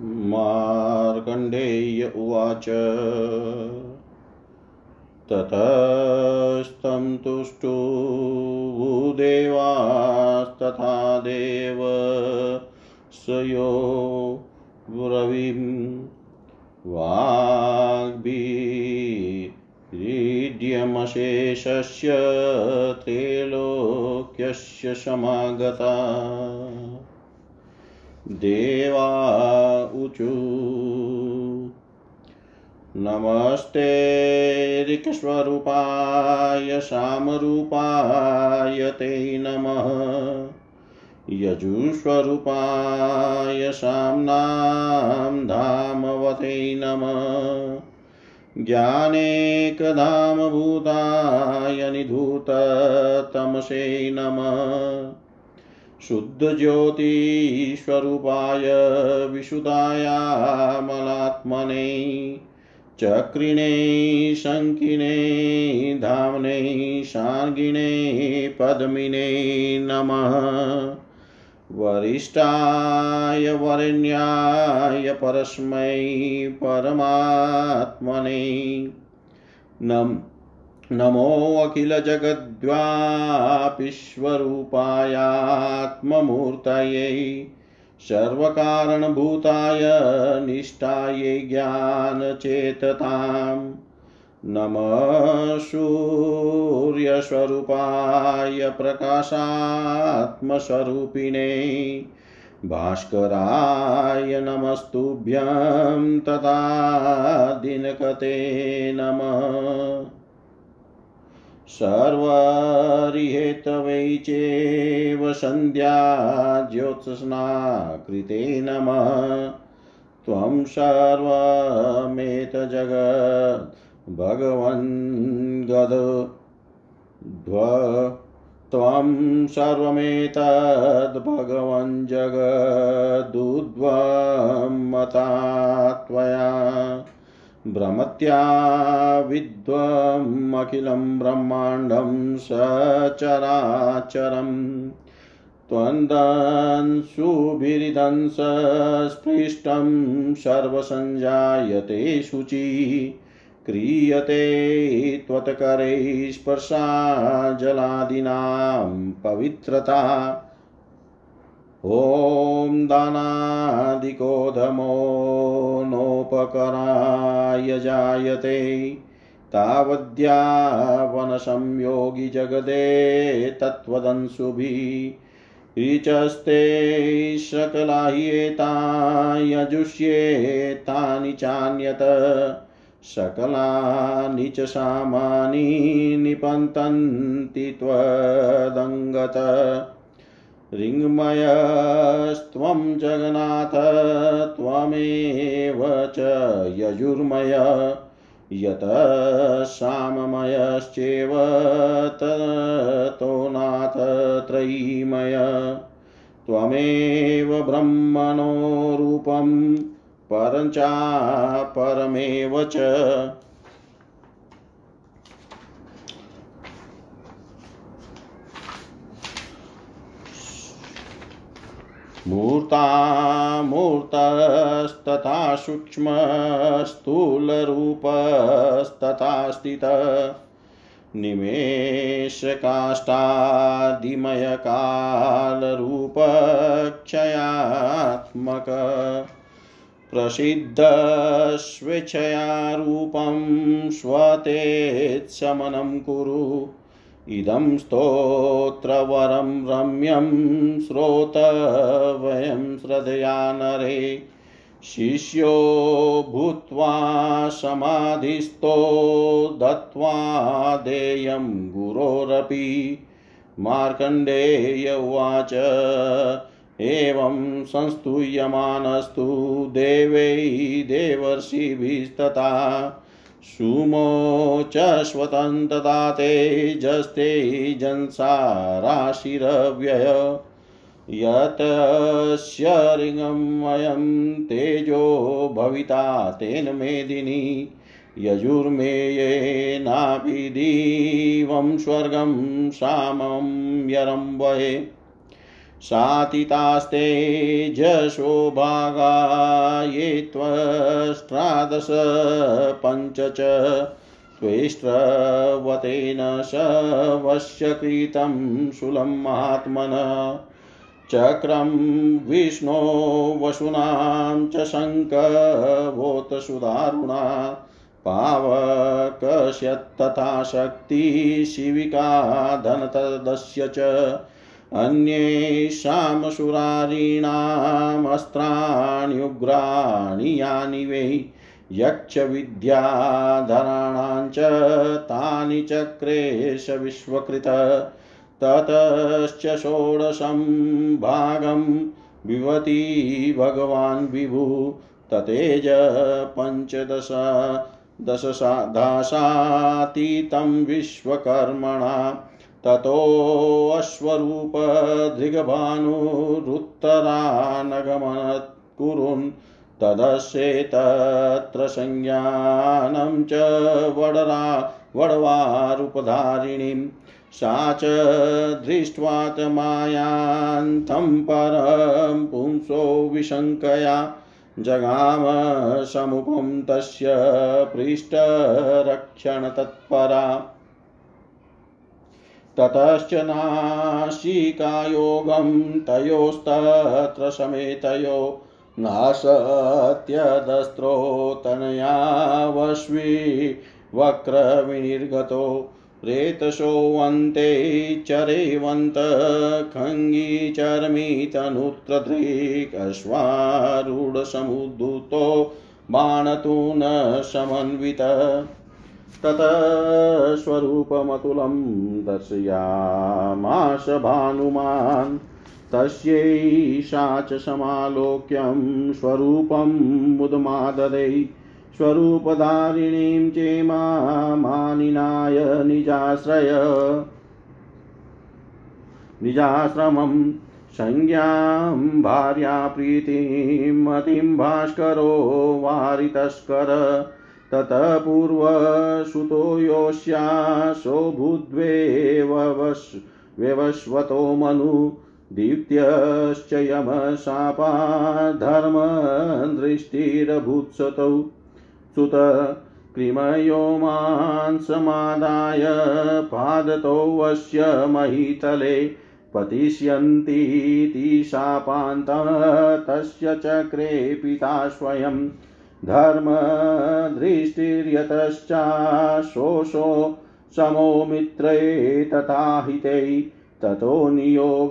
मार्कण्डेय उवाच। ततस्तं तुष्टुदेवास्तथा देव। स यो ब्रवीं वाग्भिरीड्यमशेषस्य त्रैलोक्यस्य समागता। देवा ऊचु नमस्ते ऋक्स्वरूपाय सामरूपाय ते नमः। यजुस्वरूपाय साम्नां धामवते नमः। ज्ञानेकधामभूताय निधूततमसे नमः। शुद्धज्योतिस्वरूपाय विशुद्धायामलात्मने चक्रिणे शङ्किने धाम्ने शार्गिणे पद्मिने नमः। वरिष्ठाय वरेण्याय परस्मै परमात्मने। नम नमो अखिलजगद्व्यापिस्वरूपायात्ममूर्तये सर्वकारणभूताय निष्ठायै ज्ञानचेतताम्। नमः सूर्यस्वरूपाय प्रकाशात्मस्वरूपिणे भास्कराय नमस्तुभ्यं तथा दिनकते नमः। सर्वरिहेतवै चेव सन्ध्या ज्योत्स्नाकृते नमः त्वं सर्वमेतजगत् भगवन् गद त्वं सर्वमेतद्भगवन् जगदुद्वं मता त्वया। भ्रमत्या विद्वमखिलं ब्रह्माण्डं सचराचरम्। त्वन्दंशुभिरिदंसस्पृष्टं सर्वसञ्जायते शुचि। क्रियते त्वत्करैः स्पर्शा जलादीनां पवित्रता। ॐ दानादिकोधमो नोपकराय जायते। तावद्यावनसंयोगी जगदे तत्त्वदंशुभिः। ऋचस्ते सकलाह्येता चान्यत। सकलानि च सामानि निपन्तन्ति त्वदङ्गत। ऋङ्मयस्त्वं जगन्नाथ, त्वमेव च यजुर्मय। यतः साममयश्चेव ततो नाथ त्रयीमय। त्वमेव ब्रह्मणो रूपं परञ्चापरमेव च। मूर्तामूर्तस्तथा सूक्ष्मस्थूलरूपस्तथा स्थित निमेषकाष्ठादिमयकालरूपक्षयात्मक प्रसिद्धस्वेच्छया रूपं स्वतेत्समनं कुरु। इदं स्तोत्रवरं रम्यं श्रोतवयं श्रद्धया नरे। शिष्यो भूत्वा समाधिस्थो दत्त्वा देयं गुरोरपि। मार्कण्डेय उवाच, एवं संस्तूयमानस्तु देवै देवर्षिभिस्तथा। सुमोच स्वतन्तता तेजस्ते जंसाराशिरव्यय यतस्य ऋङ्मयं तेजो भविता तेन मेदिनी। यजुर्मेयेनाभिदीवं स्वर्गं सामं यरं वये सातितास्ते जशो भागा ये त्वष्ट्रादश पञ्च च त्वेष्ट्रवतेन शवश्यकृतं शूलं महात्मन। चक्रं विष्णो वसुनां च शङ्कवोत सुदारुणा पावकस्यत्तथा शक्ति शिविका धनतदस्य च अन्येषां सुरारीणामस्त्राण्युग्राणि यानि वै यक्षविद्याधराणां च तानि चक्रेश विश्वकृत ततश्च षोडशं भागं विवति भगवान् विभु ततेज पञ्चदश दशदाशातीतं विश्वकर्मणा ततोऽश्वरूपधृगभानुरुत्तरानगमनत् कुरुन् तदस्येतत्र संज्ञानं च वडरा वडवारूपधारिणीं सा च दृष्ट्वा च मायान्तं परं पुंसो विशङ्कया जगाम समुपं तस्य पृष्ठरक्षणतत्परा। ततश्च नाशिकायोगं तयोस्तत्र समेतयो नासत्यदस्त्रो तनयावश्वी वक्रविनिर्गतो रेतसोऽन्ते चरेवन्त खङ्गीचर्मितनुत्रधृकश्वारूढसमुद्धूतो बाणतु न समन्वित ततः स्वरूपमतुलं दर्शयामाश भानुमान्। तस्यैषा च समालोक्यं स्वरूपं मुदमाददै। स्वरूपधारिणीं चेमामानिनाय निजाश्रय। निजाश्रमं संज्ञां भार्याप्रीतिं मतिं भास्करो वारितस्कर ततः पूर्वसुतो योष्यासो भूद्वेवस् व्यवस्वतो मनु दीप्त्यश्च यमशापा धर्मदृष्टिरभूत्सतौ सुत कृमयो मांसमादाय पादतोऽस्य महीतले पतिष्यन्तीति शापान्तः तस्य चक्रे पिता स्वयं धर्मदृष्टिर्यतश्चाशोषो समो मित्रे तथा हिते ततो नियोग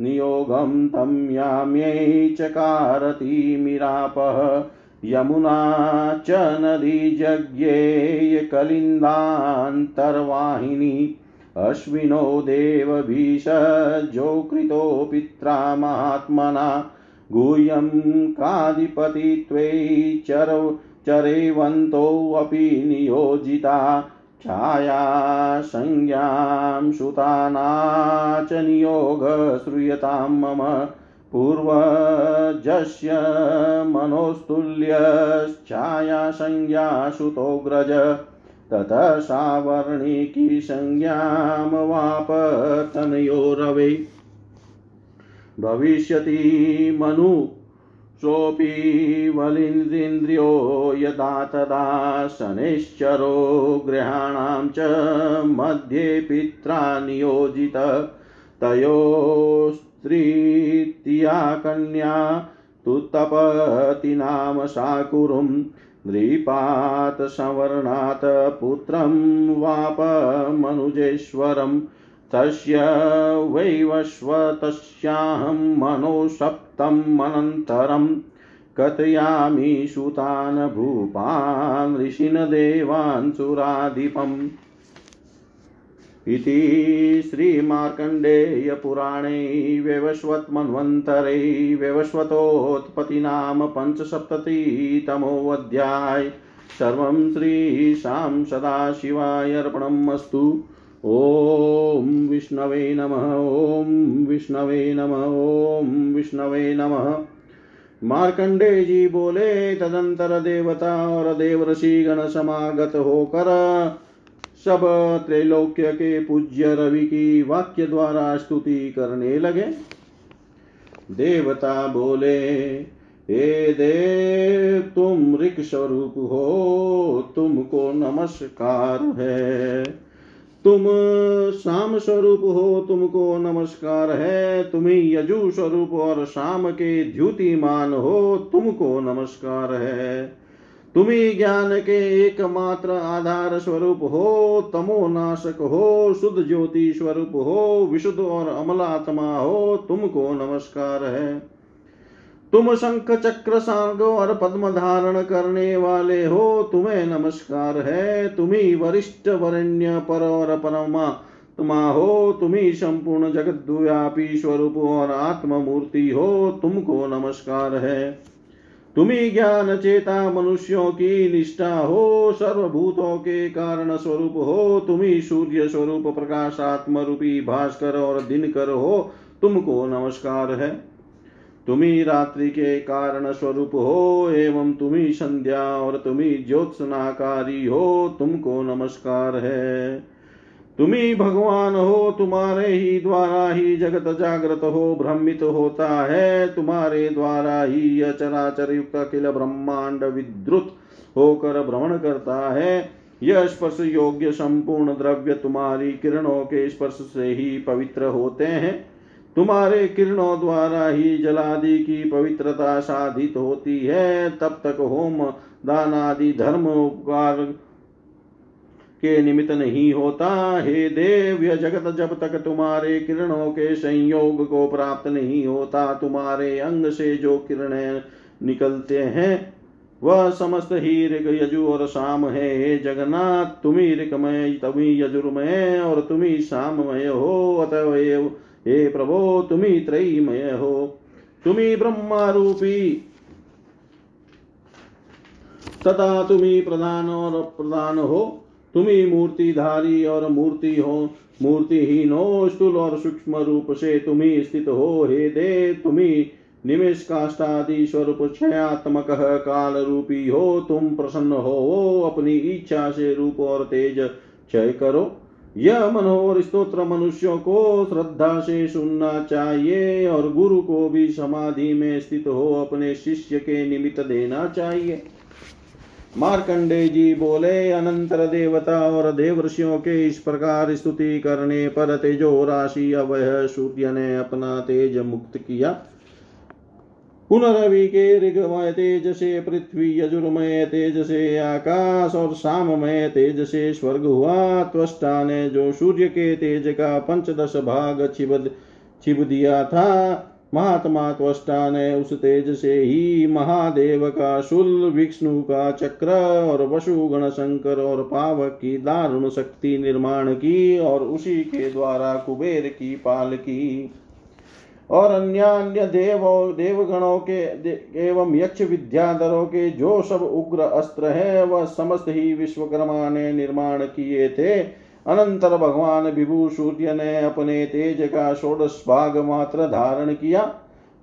नियोगं तं याम्यै चकारतिमिरापः यमुना च कलिन्दान्तर्वाहिनी, अश्विनो देवभीषजो कृतो पित्रा महात्मना गुह्यं काधिपतित्वे चरौ चरेवन्तोऽपि नियोजिता छाया संज्ञां सुताना च नियोग श्रूयतां मम पूर्वजस्य मनोस्तुल्यश्छाया संज्ञा सुतोऽग्रज ततः सावर्णिकी संज्ञां वापतनयो रवे भविष्यति मनु सोऽपि वलिन्द्रिन्द्रियो यदा तदा शनैश्चरो गृहाणां च मध्ये पित्रा नियोजित। तयोस्त्रीत्या कन्या तु तपति नाम साकुरुं नृपात् संवर्णात् पुत्रं वापमनुजेश्वरम्। तस्य वैवस्वतस्याहं मनो सप्तमनन्तरं कथयामि सुतान् भूपान् ऋषीन् देवान् सुराधिपम् इति श्रीमार्कण्डेयपुराणे व्यवस्वत्मन्वन्तरे व्यवस्वतोत्पत्तिनाम पञ्चसप्ततितमोऽध्याय। सर्वं श्रीशां सदाशिवाय अस्तु। ॐ विष्णवे नमः ॐ विष्णवे नमः ॐ विष्णवे नमः। मार्कंडे जी बोले, तदंतर देवता और देवर्षि गण समागत होकर सब त्रैलोक्य के पूज्य रवि की वाक्य द्वारा स्तुति करने लगे। देवता बोले, हे देव, तुम ऋक स्वरूप हो, तुमको नमस्कार है। तुम शाम स्वरूप हो, तुमको नमस्कार है। तुम यजु स्वरूप और शाम के द्युतिमान हो, तुमको नमस्कार है। तुम्ही ज्ञान के एकमात्र आधार स्वरूप हो तमोनाशक हो, शुद्ध ज्योति स्वरूप हो, विशुद्ध और अमलात्मा हो, तुमको नमस्कार है। तुम शंख चक्र सांग और पद्म धारण करने वाले हो, तुम्हें नमस्कार है, तुम्ही वरिष्ठ वरण्य पर और परमा तुमा हो, तुम्ही संपूर्ण जगत व्यापी स्वरूप और आत्म मूर्ति हो, तुमको नमस्कार है। तुम्ही ज्ञान चेता मनुष्यों की निष्ठा हो, सर्वभूतों के कारण स्वरूप हो, तुम्ही सूर्य स्वरूप प्रकाशात्म रूपी भास्कर और दिनकर हो, तुमको नमस्कार है। तुम्ही रात्रि के कारण स्वरूप हो, एवं तुम्ही संध्या और तुम्ही ज्योत्सनाकारी हो, तुमको नमस्कार है। तुम्ही भगवान हो, तुम्हारे ही द्वारा ही जगत जागृत हो भ्रमित होता है, तुम्हारे द्वारा ही अचराचर युक्त अखिल ब्रह्मांड विद्रुत होकर भ्रमण करता है। यह स्पर्श योग्य संपूर्ण द्रव्य तुम्हारी किरणों के स्पर्श से ही पवित्र होते हैं। तुम्हारे किरणों द्वारा ही जलादि की पवित्रता साधित होती है। तब तक होम दान आदि धर्म उपकार के निमित्त नहीं होता। हे देव यह जगत, जब तक तुम्हारे किरणों के संयोग को प्राप्त नहीं होता, तुम्हारे अंग से जो किरणें निकलते हैं, वह समस्त ही ऋग यजु और शाम है। हे जगन्नाथ तुम्ही ऋकमय तुम्ही यजुर्मय और तुम्ही शाममय हो। अतएव हे प्रभो, तुम्ही त्रयीमय हो. तुम्ही ब्रह्मा रूपी तथा तुम्ही प्रधान और प्रधान हो. तुम्ही मूर्तिधारी और मूर्ति हो. मूर्तिहीन हो, स्थूल और सूक्ष्म रूप से तुम्ही स्थित हो. हे दे तुम्ही निमेश काष्टादि स्वरूप क्षयात्मक काल रूपी हो. तुम प्रसन्न हो, अपनी इच्छा से रूप और तेज क्षय करो. यह मनोहर स्त्रोत्र मनुष्यों को श्रद्धा से सुनना चाहिए और गुरु को भी समाधि में स्थित हो अपने शिष्य के निमित्त देना चाहिए। मार्कंडे जी बोले, अनंतर देवता और देव ऋषियों के इस प्रकार स्तुति करने पर तेजो राशि अवय सूर्य ने अपना तेज मुक्त किया। पुनरवि के ऋगमय तेज से पृथ्वी यजुर्मय तेज से आकाश और साममय तेज से स्वर्ग हुआ त्वष्टा ने जो सूर्य के तेज का पंचदश भाग छिब छिब दिया था महात्मा त्वष्टा ने उस तेज से ही महादेव का शुल, विष्णु का चक्र और वसुगण शंकर और पावक की दारुण शक्ति निर्माण की और उसी के द्वारा कुबेर की पाल की और अन्य अन्य देव देवगणों के दे, एवं यक्ष विद्याधरों के जो सब उग्र अस्त्र है वह समस्त ही विश्वकर्मा ने निर्माण किए थे। अनंतर भगवान विभु सूर्य ने अपने तेज का षोडश भाग मात्र धारण किया।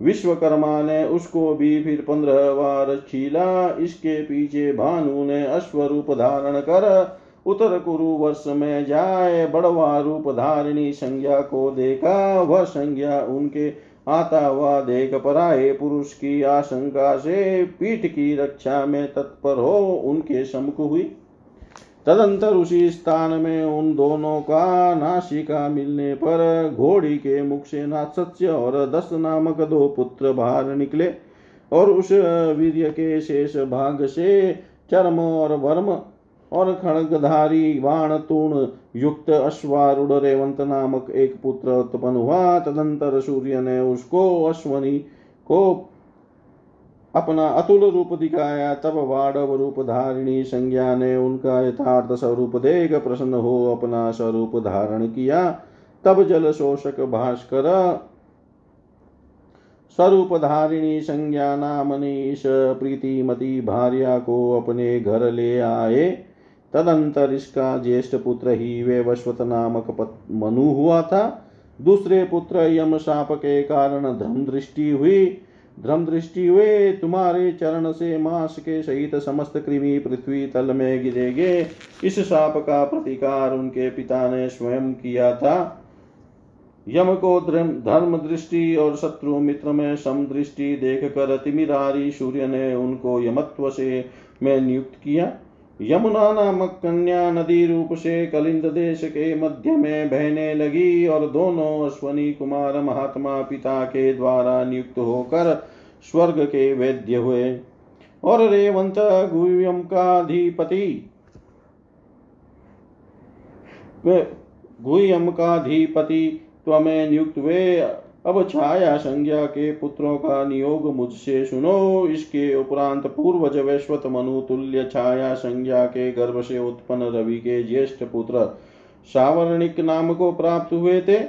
विश्वकर्मा ने उसको भी फिर पंद्रह बार छीला। इसके पीछे भानु ने अश्वरूप धारण कर उत्तर कुरु वर्ष में जाए, बड़वा रूप धारिणी संज्ञा को देखा, वह संज्ञा उनके आता हुआ देख पराये पुरुष की आशंका से पीठ की रक्षा में तत्पर हो उनके सम्मुख हुई। तदंतर उसी स्थान में उन दोनों का नासिका मिलने पर घोड़ी के मुख से नासत्य और दस नामक दो पुत्र बाहर निकले और उस वीर्य के शेष भाग से चर्म और वर्म और खड़गधारी बाण तूण युक्त अश्वारूढ़ रेवंत नामक एक पुत्र उत्पन्न हुआ। तदंतर सूर्य ने उसको अश्वनी को अपना अतुल रूप दिखाया। तब वाड़व रूप धारिणी संज्ञा ने उनका यथार्थ स्वरूप देख प्रसन्न हो अपना स्वरूप धारण किया। तब जल शोषक भास्कर स्वरूप धारिणी संज्ञा नामनी इस प्रीतिमती भार्या को अपने घर ले आए। तदंतर इसका ज्येष्ठ पुत्र ही वे वस्वत नामक मनु हुआ था। दूसरे पुत्र यम शाप के कारण धर्म दृष्टि हुई। धर्म दृष्टि हुए, तुम्हारे चरण से मांस के सहित समस्त कृमि पृथ्वी तल में गिरेगे इस साप का प्रतिकार उनके पिता ने स्वयं किया था। यम को धर्म दृष्टि और शत्रु मित्र में सम दृष्टि देख कर तिमिरारी सूर्य ने उनको यमत्व से में नियुक्त किया। यमुना नामक कन्या नदी रूप से कलिंद देश के मध्य में बहने लगी और दोनों अश्वनी कुमार महात्मा पिता के द्वारा नियुक्त होकर स्वर्ग के वैद्य हुए। और रेवंत गुयम का अधिपति गुयम का अधिपति त्वमें नियुक्त हुए। अब छाया संज्ञा के पुत्रों का नियोग मुझसे सुनो। इसके उपरांत पूर्वज वैश्वत मनु तुल्य छाया संज्ञा के गर्भ से उत्पन्न रवि के ज्येष्ठ पुत्र सावर्णिक नाम को प्राप्त हुए थे।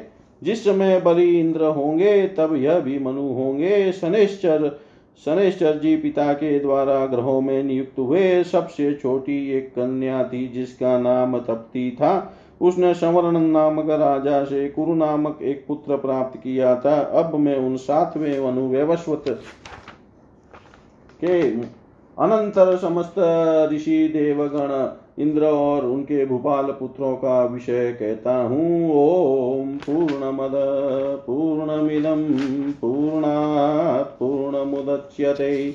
जिस समय बलि इंद्र होंगे, तब यह भी मनु होंगे। शनिश्चर शनिश्चर जी पिता के द्वारा ग्रहों में नियुक्त हुए। सबसे छोटी एक कन्या थी, जिसका नाम तप्ती था। उसने संवरण नामक राजा से कुरु नामक एक पुत्र प्राप्त किया था। अब मैं उन सातवें अनुव्यवस्वत के अनंतर समस्त ऋषि देवगण इंद्र और उनके भूपाल पुत्रों का विषय कहता हूँ। ओम पूर्णमद पूर्णमिदम पूर्णात् पूर्णमुदच्यते।